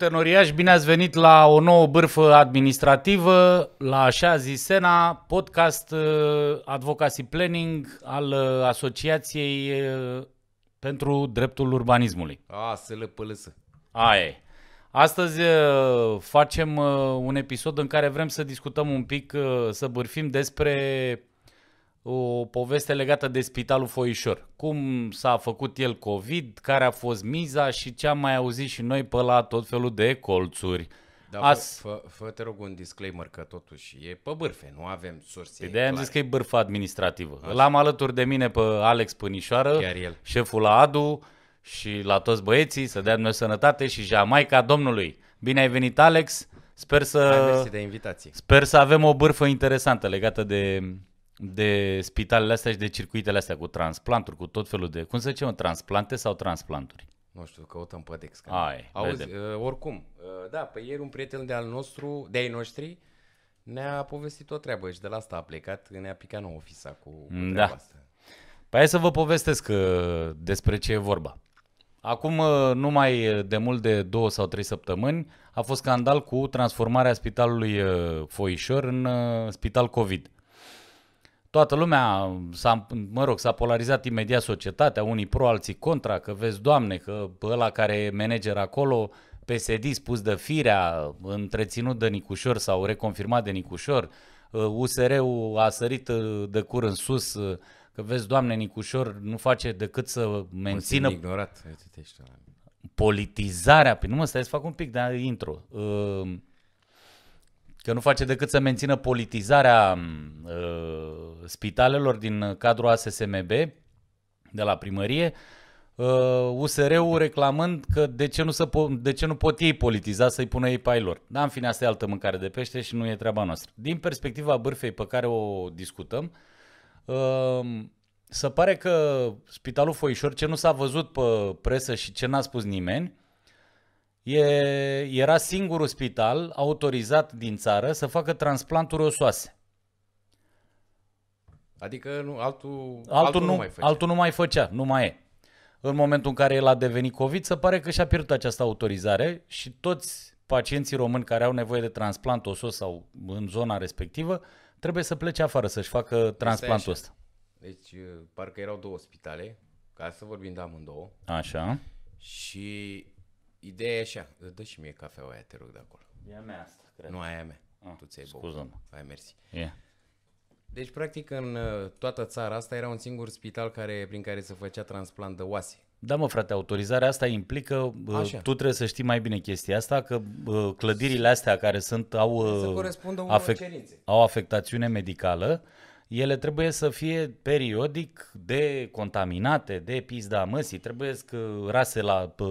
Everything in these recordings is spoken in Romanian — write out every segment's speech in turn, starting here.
Salut, Tenoriaș! Bine ați venit la o nouă bârfă administrativă, la așa zis Sena, podcast uh, Advocacy Planning al uh, Asociației uh, pentru Dreptul Urbanismului. A, să le pălăsă. Aia e. Astăzi uh, facem uh, un episod în care vrem să discutăm un pic, uh, să bârfim despre o poveste legată de Spitalul Foișor. Cum s-a făcut el COVID, care a fost miza și ce am mai auzit și noi pe la tot felul de colțuri. Dar As- fă, fă, fă, te rog un disclaimer că totuși e pe bârfe, nu avem surse De aia am clare. zis că e bârfă administrativă. Îl am alături de mine pe Alex Pânișoară, Chiar el. șeful la ADU și la toți băieții, să dea Dumnezeu sănătate și Jamaica Domnului. Bine ai venit, Alex! Sper să... Hai, mersi de invitație. Sper să avem o bârfă interesantă legată de, de spitalele astea și de circuitele astea cu transplanturi, cu tot felul de... Cum să zicem, transplante sau transplanturi? Nu știu, căutăm pe Dex. că- Ai, Auzi, vedem. uh, oricum, uh, da, pe ieri un prieten de al nostru, de ai noștri, ne-a povestit o treabă și de la asta a plecat, ne-a picat nouă ofisa cu, cu Da. treaba asta. Păi hai să vă povestesc uh, despre ce e vorba. Acum, uh, nu mai de mult de două sau trei săptămâni, a fost scandal cu transformarea spitalului uh, Foișor în uh, spital COVID. Toată lumea, s-a, mă rog, s-a polarizat imediat societatea, unii pro, alții contra, că vezi, doamne, că ăla care e manager acolo, PSD spus de firea, întreținut de Nicușor sau reconfirmat de Nicușor, uh, USR-ul a sărit uh, de cur în sus, uh, că vezi, doamne, Nicușor nu face decât să mențină Puțin ignorat. Uite-te ăștia. politizarea, păi nu mă stai să fac un pic de intro, Uh, că nu face decât să mențină politizarea uh, spitalelor din cadrul ASSMB de la primărie, uh, USR-ul reclamând că de ce, nu să po- de ce nu pot ei politiza să-i pună ei pe ai lor. Dar în fine, asta e altă mâncare de pește și nu e treaba noastră. Din perspectiva bârfei pe care o discutăm, uh, se pare că Spitalul Foișor, ce nu s-a văzut pe presă și ce n-a spus nimeni, e, era singurul spital autorizat din țară să facă transplanturi osoase. Adică nu, altul, Altul, nu, mai face. altul nu mai făcea, nu mai e. În momentul în care el a devenit COVID, se pare că și-a pierdut această autorizare și toți pacienții români care au nevoie de transplant osos sau în zona respectivă trebuie să plece afară să-și facă transplantul așa. ăsta. Deci, uh, parcă erau două spitale, ca să vorbim de amândouă. Așa. Și ideea e așa, dă și mie cafeaua aia, te rog, de acolo. E a mea asta, cred. Nu aia mea. Ah, tu ți-ai băut. scuză-mă. Hai, mersi. E. Deci, practic, în uh, toată țara asta era un singur spital care, prin care se făcea transplant de oase. Da, mă, frate, autorizarea asta implică, bă, Așa. tu trebuie să știi mai bine chestia asta, că bă, clădirile astea care sunt au, Să uh, corespundă unor cerințe. au afectațiune medicală, ele trebuie să fie periodic decontaminate, de pizda măsii, trebuie să rase la, pă,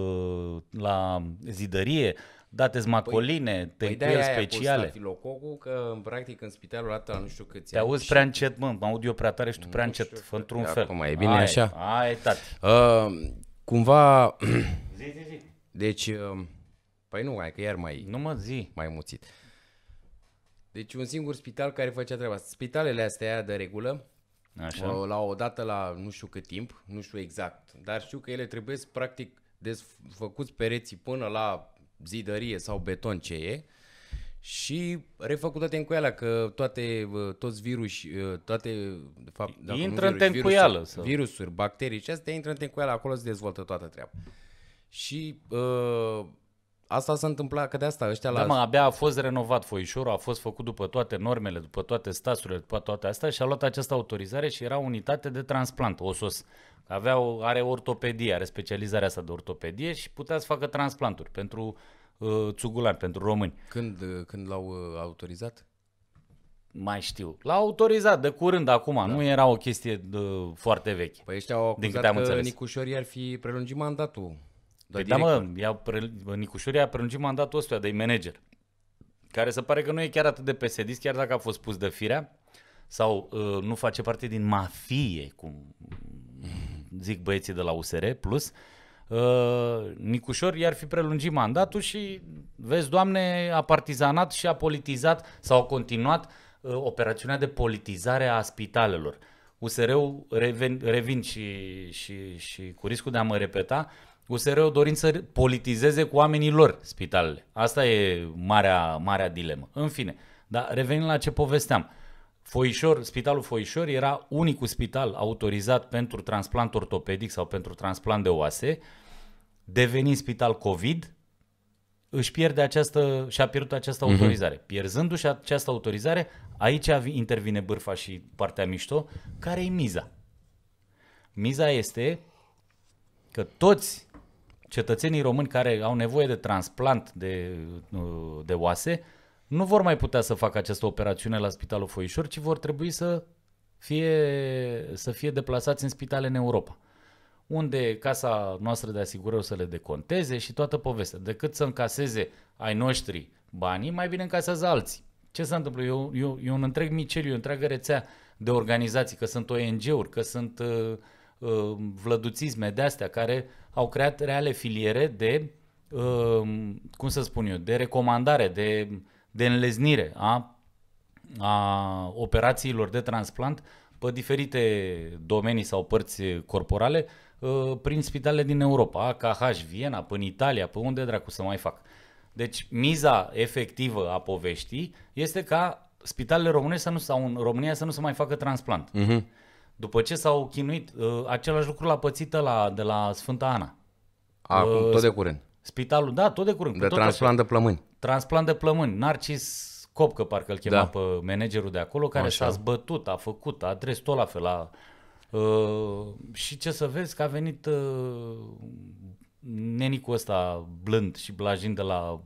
la zidărie, date smacoline, Păi tencuieli de-aia aia speciale. Pus filococul, că în practic în spitalul ăsta nu știu câți Te ani auzi și- prea încet, mă, mă aud eu prea tare și tu prea încet, fă într-un fel. Acum e bine Ai, așa? Ai, tati. Uh, cumva, Zi, zi, zi. deci, uh, păi nu, hai că iar mai, Nu mă zi. mai muțit. Deci un singur spital care făcea treaba asta. Spitalele astea de regulă, Așa. uh, la o dată la nu știu cât timp, nu știu exact, dar știu că ele trebuie practic desfăcuți pereții până la zidărie sau beton ce e și refăcută tencuiala că toate, uh, toți virus, uh, toate, de fapt, dacă nu Intră în virus, tencuială, virusuri, sau- virusuri, bacterii și astea intră în tencuială, acolo se dezvoltă toată treaba. Și uh, asta s-a întâmplat, că de asta ăștia Da, la... mă, abia a fost renovat foișorul, a fost făcut după toate normele, după toate stasurile, după toate astea și a luat această autorizare și era unitate de transplant, osos. Avea o, are ortopedie, are specializarea asta de ortopedie și putea să facă transplanturi pentru uh, țugulani, pentru români. Când, uh, când l-au uh, autorizat? Mai știu. L-a autorizat de curând acum, da. nu era o chestie de, foarte veche. Păi ăștia au Din acuzat câte am că înțeles. Nicușor i-ar fi prelungit mandatul. Păi da, mă, i-a pre, Nicușorii a prelungit mandatul ăsta de manager, care se pare că nu e chiar atât de psd chiar dacă a fost pus de firea, sau uh, nu face parte din mafie, cum zic băieții de la USR+, plus, uh, Nicușor i-ar fi prelungit mandatul și, vezi, doamne, a partizanat și a politizat sau a continuat uh, operațiunea de politizare a spitalelor. USR-ul, revin, revin și, și, și cu riscul de a mă repeta, USR-ul dorind să politizeze cu oamenii lor spitalele. Asta e marea, marea dilemă. În fine, dar revenind la ce povesteam. Foișor, Spitalul Foișor era unicul spital autorizat pentru transplant ortopedic sau pentru transplant de oase, devenind spital COVID, își pierde această, și-a pierdut această Mhm. autorizare. Pierzându-și această autorizare, aici intervine bârfa și partea mișto, care e miza. Miza este că toți cetățenii români care au nevoie de transplant de, uh, de oase nu vor mai putea să facă această operațiune la Spitalul Foișor, ci vor trebui să fie, să fie deplasați în spitale în Europa unde casa noastră de asigurări o să le deconteze și toată povestea. Decât să încaseze ai noștri banii, mai bine încasează alții. Ce se întâmplă? E, un- e, un- e un întreg miceliu, e o întreagă rețea de organizații, că sunt ONG-uri, că sunt uh, uh, vlăduțisme de astea care au creat reale filiere de, uh, cum să spun eu, de recomandare, de, de înleznire a a operațiilor de transplant pe diferite domenii sau părți corporale uh, prin spitalele din Europa, AKH, Viena, până Italia, pe unde dracu să mai fac. Deci miza efectivă a poveștii este ca spitalele românești să nu, sau în România să nu se mai facă transplant. Mhm. După ce s-au chinuit, uh, același lucru l-a pățit la, de la Sfânta Ana. Acum, tot de curând. Spitalul, da, tot de curând. De tot așa. transplant de plămâni. Transplant de plămâni. Narcis Copcă, parcă îl chema Da. da. pe managerul de acolo, care Așa. Așa. s-a zbătut, a făcut, a adres tot la fel. A, uh, și ce să vezi, că a venit uh, nenicul ăsta blând și blajin de la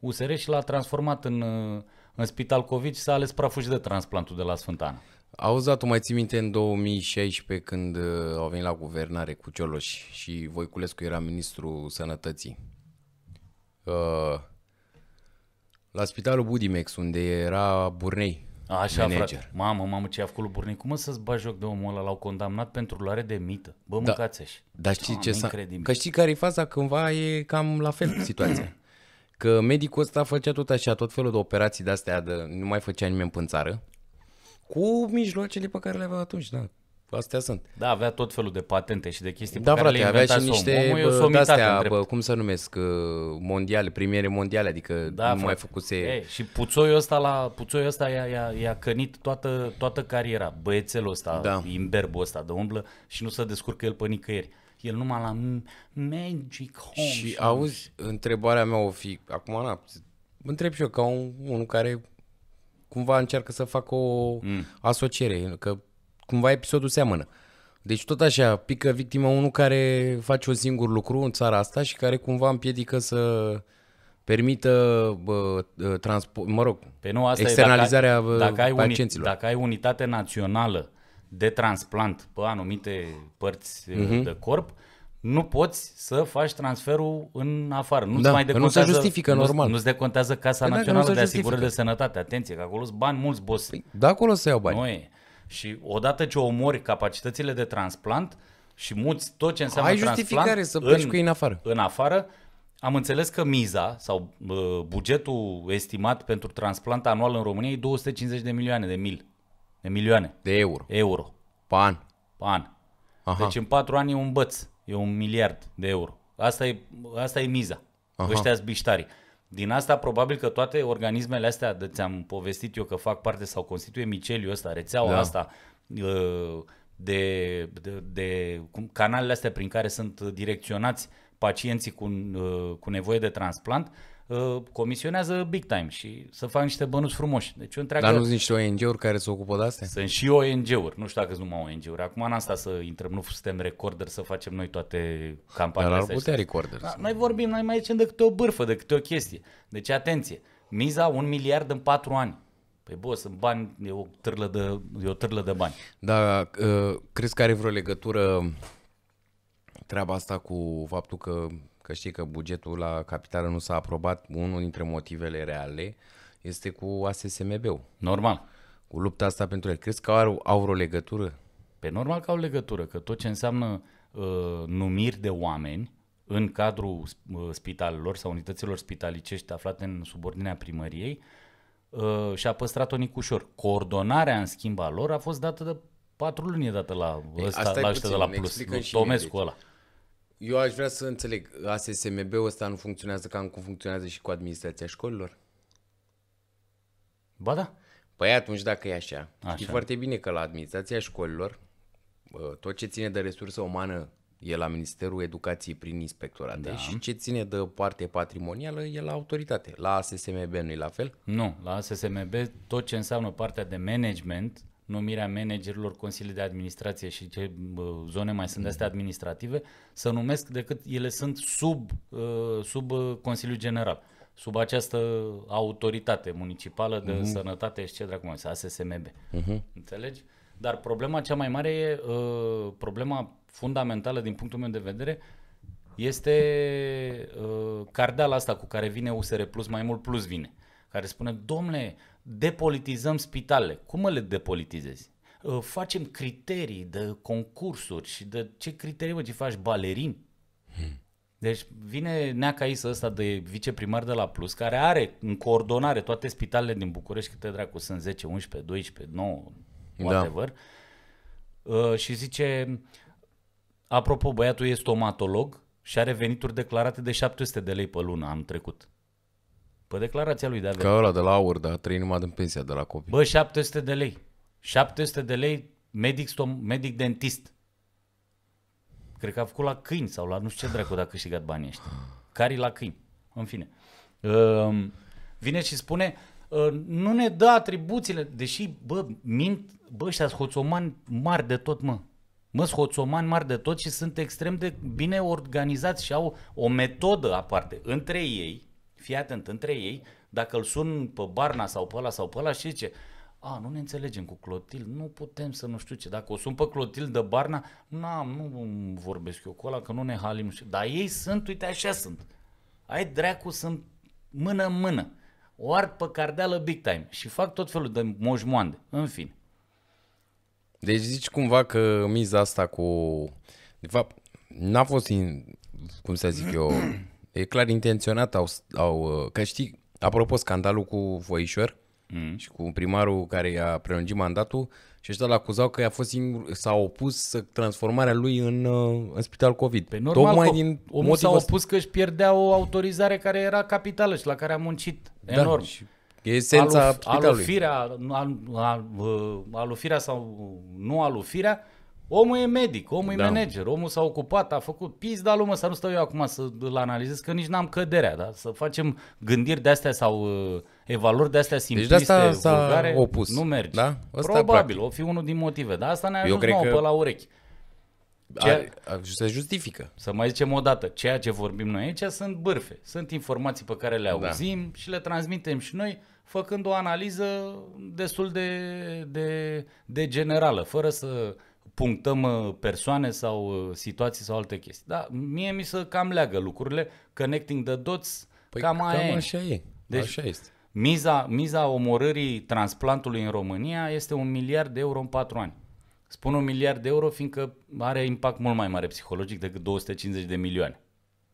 USR și l-a transformat în, uh, în spital COVID și s-a ales prafuși de transplantul de la Sfântana. Auzi, da, tu mai ții minte în 2016 când uh, au venit la guvernare cu Cioloș și Voiculescu era ministrul sănătății. Uh, la spitalul Budimex, unde era Burnei, Așa, manager. frate. Mamă, mamă, ce a făcut lui Burnei. Cum mă să-ți bagi joc de omul ăla? L-au condamnat pentru luare de mită. Bă, mâncați și. Dar știi Doamne, ce s-a... incredibil. Că știi care e faza? Cândva e cam la fel situația. Că medicul ăsta făcea tot așa, tot felul de operații de-astea, de, nu mai făcea nimeni în țară, cu mijloacele pe care le avea atunci, da. Astea sunt. Da, avea tot felul de patente și de chestii Da, pe care frate, le avea și inventase niște omul. Omul e o bă, somitate de-astea, în drept. bă, cum să numesc, uh, mondiale, premiere mondiale, adică Da, nu mai frate. făcuse... Ei, și puțoiul ăsta, la, puțoiul ăsta i-a, i-a, i-a cănit toată, toată cariera. Băiețelul ăsta, Da. da. imberbul ăsta de umblă și nu se descurcă el pe nicăieri. El numai la M- Magic Home. Și auzi, întrebarea mea o fi, acum, na, întreb și eu ca un, unul care cumva încearcă să facă o mm. asociere, că cumva episodul seamănă. Deci tot așa, pică victima unul care face un singur lucru în țara asta și care cumva împiedică să permită bă, transport, mă rog, Pe nu, asta externalizarea e, bă, dacă, dacă, ai uni, pacienților. dacă ai unitate națională de transplant pe anumite părți Mhm. uh-huh. de corp, nu poți să faci transferul în afară. Nu Da, mai că nu se decontează- justifică nu, normal. Nu-ți decontează Casa Păi dacă nu Națională se de Asigurări de justifică. Sănătate. Atenție, că acolo sunt bani mulți, boss. Păi, de acolo să iau bani. Nu e. Și odată ce omori capacitățile de transplant și muți tot ce înseamnă Ai transplant justificare să pleci cu ei în afară. În afară, am înțeles că miza sau uh, bugetul estimat pentru transplant anual în România e 250 de milioane de mil. De milioane De euro. euro Pan. pe an. Aha. Deci în patru ani e un băț, e un miliard de euro. Asta e, asta e miza. Aha. Ăștia sunt biștarii. Din asta probabil că toate organismele astea, de ți-am povestit eu că fac parte sau constituie miceliul ăsta, rețeaua Da. da. asta, uh, de, de, de cum- canalele astea prin care sunt direcționați pacienții cu, uh, cu nevoie de transplant, uh, comisionează big time și să fac niște bănuți frumoși. Deci o întreagă... Dar nu sunt niște ONG-uri care se ocupă de astea? Sunt și ONG-uri, nu știu dacă sunt numai ONG-uri. Acum n-am stat să intrăm, nu suntem recorder să facem noi toate Dar campaniile ar astea. putea recorders. Da, noi vorbim, noi mai zicem de câte o bârfă, de câte o chestie. Deci atenție, miza un miliard în patru ani. Păi bă, sunt bani, e o târlă de, e o târlă de bani. Dar uh, crezi că are vreo legătură treaba asta cu faptul că, că știi că bugetul la capitală nu s-a aprobat? Unul dintre motivele reale este cu ASSMB-ul, Normal. cu lupta asta pentru el. Crezi că au, au vreo legătură? Pe normal că au legătură, că tot ce înseamnă uh, numiri de oameni în cadrul uh, spitalelor sau unităților spitalicești aflate în subordinea primăriei uh, și-a păstrat-o Nicușor. Coordonarea, în schimb, a lor a fost dată de patru luni, e dată la ăsta, asta e la ăștia de puțin, la ne Plus, explică lui și mie, Tomescu deci. Ăla. Eu aș vrea să înțeleg, ASSMB-ul ăsta nu funcționează cam cum funcționează și cu administrația școlilor? Ba da. Păi atunci dacă e așa, Așa. știi foarte bine că la administrația școlilor, bă, tot ce ține de resursă umană e la Ministerul Educației prin inspectorate Da. și ce ține de parte patrimonială e la autoritate. La ASSMB nu e la fel? Nu, la ASSMB tot ce înseamnă partea de management, numirea managerilor, consilii de administrație și ce bă, zone mai sunt de astea administrative, să numesc decât ele sunt sub, uh, sub uh, Consiliul General, sub această autoritate municipală de uh-huh. sănătate și ce dracu mai este, ASSMB. Uh-huh. Înțelegi? Dar problema cea mai mare e, uh, problema fundamentală din punctul meu de vedere, este uh, cardeala asta cu care vine USR Plus, mai mult plus vine, care spune, domnule, depolitizăm spitalele. Cum mă le depolitizezi? Uh, facem criterii de concursuri și de ce criterii, mă, ce faci, balerini? Deci vine Neaca Isă ăsta de viceprimar de la Plus, care are în coordonare toate spitalele din București, câte dracu sunt 10, 11, 12, 9, whatever, da. uh, și zice, apropo, băiatul e stomatolog și are venituri declarate de 700 de lei pe lună anul trecut. Pe declarația lui de avere. Ca ăla de la aur, dar trăi numai din pensia de la copii. Bă, 700 de lei. 700 de lei medic, stom- medic dentist. Cred că a făcut la câini sau la nu știu ce dracu dacă a câștigat banii ăștia. Cari la câini. În fine. Um, vine și spune uh, nu ne dă atribuțiile, deși, bă, mint, bă, ăștia sunt hoțomani mari de tot, mă. Mă, sunt hoțomani mari de tot și sunt extrem de bine organizați și au o metodă aparte. Între ei, fii atent, între ei, dacă îl sun pe Barna sau pe ăla sau pe ăla și zice, a, nu ne înțelegem cu Clotil, nu putem să nu știu ce. Dacă o sun pe Clotil de Barna, n-am, nu vorbesc eu cu ăla, că nu ne halim, nu știu. Dar ei sunt, uite, așa sunt. Ai dracu, sunt mână în mână. O ard pe cardeală big time și fac tot felul de moșmoande. În fine. Deci zici cumva că miza asta cu... De fapt, n-a fost, in, cum să zic eu, e clar intenționat, au, au, că știi, apropo, scandalul cu Foișor mm. și cu primarul care i-a prelungit mandatul și ăștia l-acuzau că a fost singur, s-a opus să transformarea lui în, uh, în spital COVID. Pe normal, Tocmai că din omul s-a motivul ăsta. opus că își pierdea o autorizare care era capitală și la care a muncit Da, enorm. și E esența Alu- spitalului. Alufirea, al, al, uh, alufirea sau nu alufirea, omul e medic, omul Da. e manager, omul s-a ocupat, a făcut pizda lumă, să nu stau eu acum să-l analizez, că nici n-am căderea, da? să facem gândiri de-astea sau uh, evaluări de-astea simpliste, Deci de asta s-a vulgare, opus. nu merge. Da? Ăsta Probabil, practic. o fi unul din motive, dar asta ne-a Eu ajuns cred nouă că- pe la urechi. Are, a- se justifică. Să mai zicem o dată, ceea ce vorbim noi aici sunt bârfe, sunt informații pe care le Da. auzim și le transmitem și noi, făcând o analiză destul de, de, de generală, fără să punctăm uh, persoane sau uh, situații sau alte chestii. Da, mie mi se cam leagă lucrurile, connecting the dots, Păi cam, aia cam e. așa e. Deci- așa este. Miza, miza omorârii transplantului în România este un miliard de euro în patru ani. Spun un miliard de euro fiindcă are impact mult mai mare psihologic decât 250 de milioane.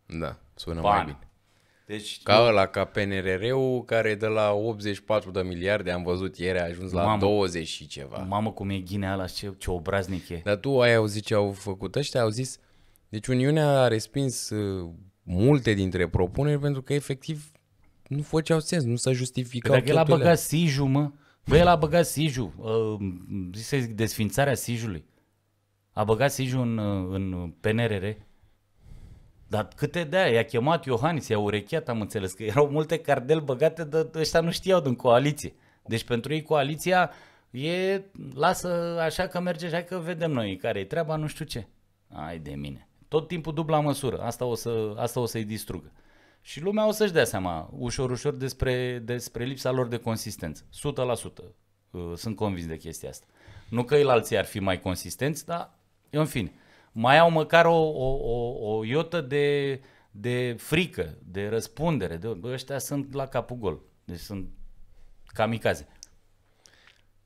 Da, sună Bani. mai bine. Deci, Ca ăla, ca PNRR-ul, care de la 84 de miliarde, am văzut ieri, a ajuns la Mamă. 20 și ceva. mamă cum e ghinea ala, ce, ce obraznic e. Dar tu ai auzit ce au făcut ăștia? Au zis... Deci Uniunea a respins uh, multe dintre propuneri pentru că efectiv nu făceau sens, nu se Păi justificau dacă el a cheltuielile. băgat Siju, mă, bă, el a băgat Siju, uh, zic să zic, desfințarea Sijului. A băgat Siju în, uh, în PNRR. Dar câte de aia? I-a chemat Iohannis, i-a urecheat, am înțeles, că erau multe cardel băgate, de ăștia nu știau din coaliție. Deci pentru ei coaliția e, lasă așa că merge, așa că vedem noi care e treaba, nu știu ce. Ai de mine. Tot timpul dubla măsură, asta o, să, asta o să-i distrugă. Și lumea o să-și dea seama ușor, ușor despre, despre lipsa lor de consistență. 100% uh, sunt convins de chestia asta. Nu că alții ar fi mai consistenți, dar în fine. Mai au măcar o, o, o, o iotă de, de frică, de răspundere. De, bă, ăștia sunt la capul gol. Deci sunt kamikaze.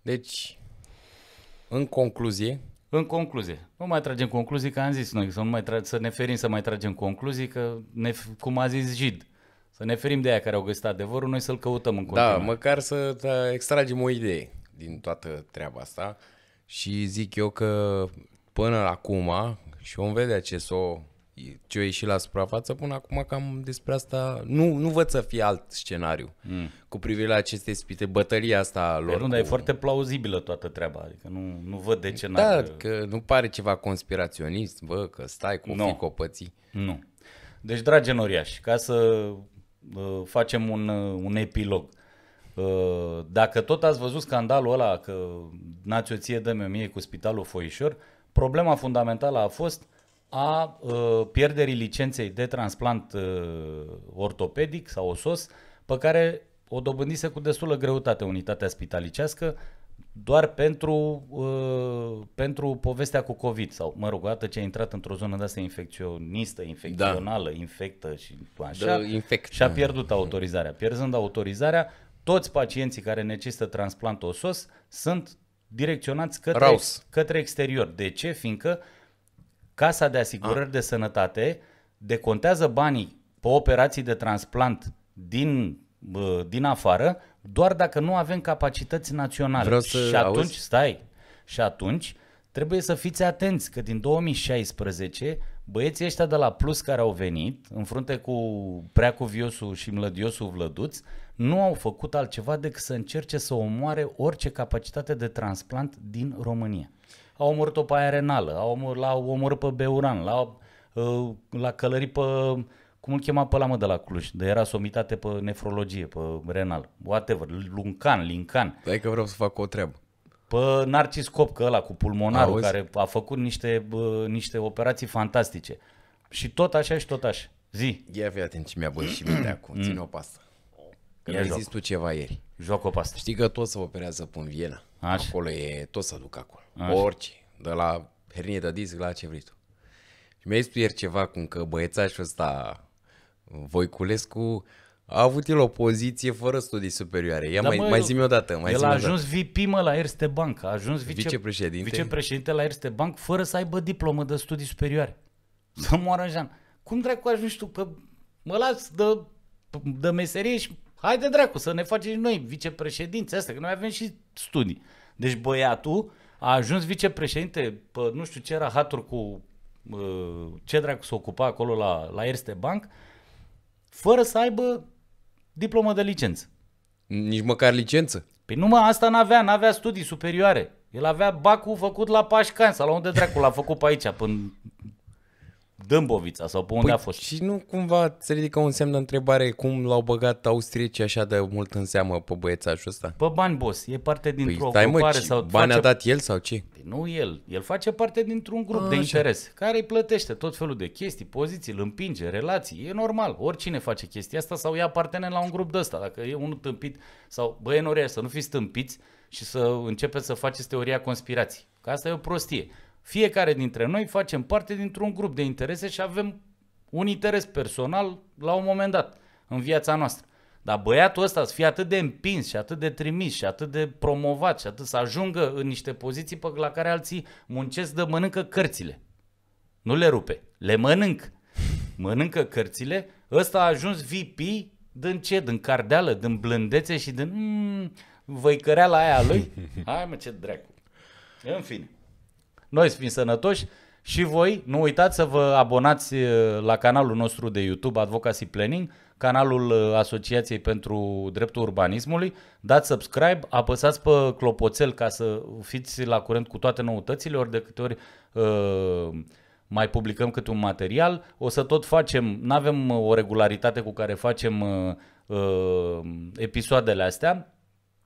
Deci, în concluzie, În concluzie, nu mai tragem concluzii, că am zis noi, să, nu mai tra- să ne ferim să mai tragem concluzii, că ne, cum a zis Jid, să ne ferim de aia care au găsit adevărul, noi să-l căutăm în continuare. da, măcar să da, extragem o idee din toată treaba asta și zic eu că până acum și vom vedea ce s-o ce a ieșit la suprafață până acum cam despre asta nu, nu văd să fie alt scenariu mm. cu privire la aceste spite, bătălia asta lor. Pe nu, cu... dar e foarte plauzibilă toată treaba, adică nu, nu văd de ce Da, n-ar... că nu pare ceva conspiraționist, bă, că stai cu Nu. fi copății. Nu. Deci, dragi enoriași, ca să uh, facem un, uh, un epilog. Uh, dacă tot ați văzut scandalul ăla că nați o ție, dă-mi o mie cu spitalul Foișor, problema fundamentală a fost a uh, pierderii licenței de transplant uh, ortopedic sau osos, pe care o dobândise cu destulă greutate unitatea spitalicească, doar pentru, uh, pentru povestea cu COVID sau, mă rog, odată ce a intrat într-o zonă de asta infecționistă, infecțională, da. infectă și așa, Dă infect. și-a pierdut autorizarea. Pierzând autorizarea, toți pacienții care necesită transplant osos sunt direcționați către, Raus. către exterior. De ce? Fiindcă Casa de Asigurări de Sănătate decontează banii pe operații de transplant din, bă, din afară doar dacă nu avem capacități naționale. Vreau să și atunci, auzi? stai, și atunci trebuie să fiți atenți că din 2016 băieții ăștia de la Plus care au venit în frunte cu Preacuviosul și Mlădiosul Vlăduț nu au făcut altceva decât să încerce să omoare orice capacitate de transplant din România. Au omorât-o pe aia renală, au omor, l-au omorât pe Beuran, l-au, uh, l-a călărit pe, cum îl chema pe la mă de la Cluj, de era somitate pe nefrologie, pe renal, whatever, Luncan, Lincan, Dai că vreau să fac o treabă. Pe Narcis Copcă ăla cu pulmonarul Auzi? care a făcut niște, bă, niște operații fantastice. Și tot așa și tot așa. Zi, Ia fi atent ce mi-a băut și mintea acum, ține-o pe asta. Că Ia mi-ai joc. zis tu ceva ieri. joacă pe asta. Știi că tot se operează până în Viena. Așa. Acolo e, tot să duc acolo. Așa. Orice. De la hernie de disc la ce vrei tu. Și mi-ai zis tu ieri ceva cum că băiețașul ăsta Voiculescu a avut el o poziție fără studii superioare. Ia Da, mai, mă, mai el- zi-mi odată. Mai El zi-mi a odată. ajuns VP, mă, la Erste Bank. A ajuns vice, Vicepreședinte? vicepreședinte la Erste Bank fără să aibă diplomă de studii superioare. Să moară Jean. Cum dracu ajungi tu? Că mă las de, de meserie și hai de dracu să ne facem și noi vicepreședinți astea, că noi avem și studii. Deci băiatul a ajuns vicepreședinte pe nu știu ce era haturi cu uh, ce dracu se ocupa acolo la, la Erste Bank fără să aibă diplomă de licență. Nici măcar licență. Păi nu mă, asta n-avea, n-avea studii superioare. El avea bacul făcut la Pașcan sau la unde dracu l-a făcut pe aici, până Dâmbovița sau pe unde a fost. Păi Și nu cumva se ridică un semn de întrebare cum l-au băgat austriecii așa de mult în seamă pe băiețașul ăsta? Pe bani, boss, e parte Păi dintr-o stai mă, grupare ci- sau bani face... a dat el sau ce? Păi nu el, el face parte dintr-un grup A, de așa. interese care îi plătește tot felul de chestii, poziții, îl împinge, relații, e normal. Oricine face chestia asta sau ia partener la un grup de ăsta. Dacă e unul tâmpit sau băie noria să nu fiți tâmpiți și să începeți să faceți teoria conspirației. Că asta e o prostie. Fiecare dintre noi facem parte dintr-un grup de interese și avem un interes personal la un moment dat în viața noastră. Dar băiatul ăsta să fie atât de împins și atât de trimis și atât de promovat și atât să ajungă în niște poziții pe la care alții muncesc de mănâncă cărțile. Nu le rupe, le mănânc. Mănâncă cărțile. Ăsta a ajuns VP din ce? Din cardeală, din blândețe și din mm, văicăreala aia a lui? Hai mă, ce dracu. În fine. Noi să fim sănătoși și voi nu uitați să vă abonați uh, la canalul nostru de YouTube Advocacy Planning, canalul uh, Asociației pentru Dreptul Urbanismului. Dați subscribe, apăsați pe clopoțel ca să fiți la curent cu toate noutățile, ori de câte ori uh, mai publicăm câte un material. O să tot facem, nu avem o regularitate cu care facem uh, uh, episoadele astea.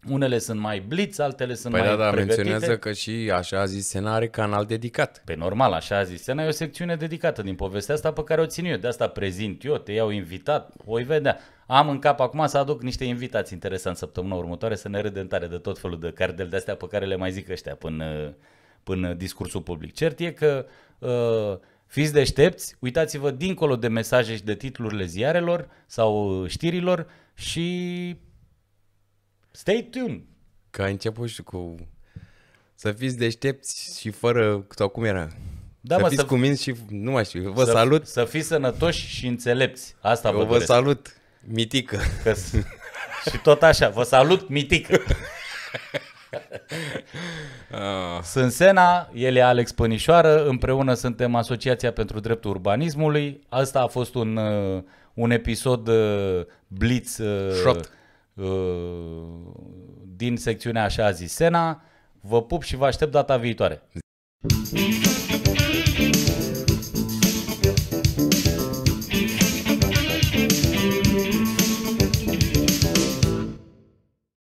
Unele sunt mai blitz, altele sunt Păi mai da, da, pregătite. menționează că și așa a zis Sena are canal dedicat. Pe normal, așa a zis Sena, e o secțiune dedicată din povestea asta pe care o țin eu. De asta prezint eu, te iau invitat, voi vedea. Am în cap acum să aduc niște invitați interesanți săptămâna următoare să ne râdem tare de tot felul de cardel de astea pe care le mai zic ăștia până, până discursul public. Cert e că uh, fiți deștepți, uitați-vă dincolo de mesaje și de titlurile ziarelor sau știrilor și Stay tuned! Că a început și cu... Să fiți deștepți și fără... Sau cum era? Da, să mă, fiți să... cuminți și... Nu mai știu. Vă să, salut! Să fiți sănătoși și înțelepți. Asta Eu vă doresc. vă salut, mitică. Că... și tot așa. Vă salut, mitică. Ah. Sunt Sena, el e Alex Pănișoară, împreună suntem Asociația pentru Dreptul Urbanismului. Asta a fost un, uh, un episod uh, blitz... Uh, Shot din secțiunea așa zis Sena. Vă pup și vă aștept data viitoare.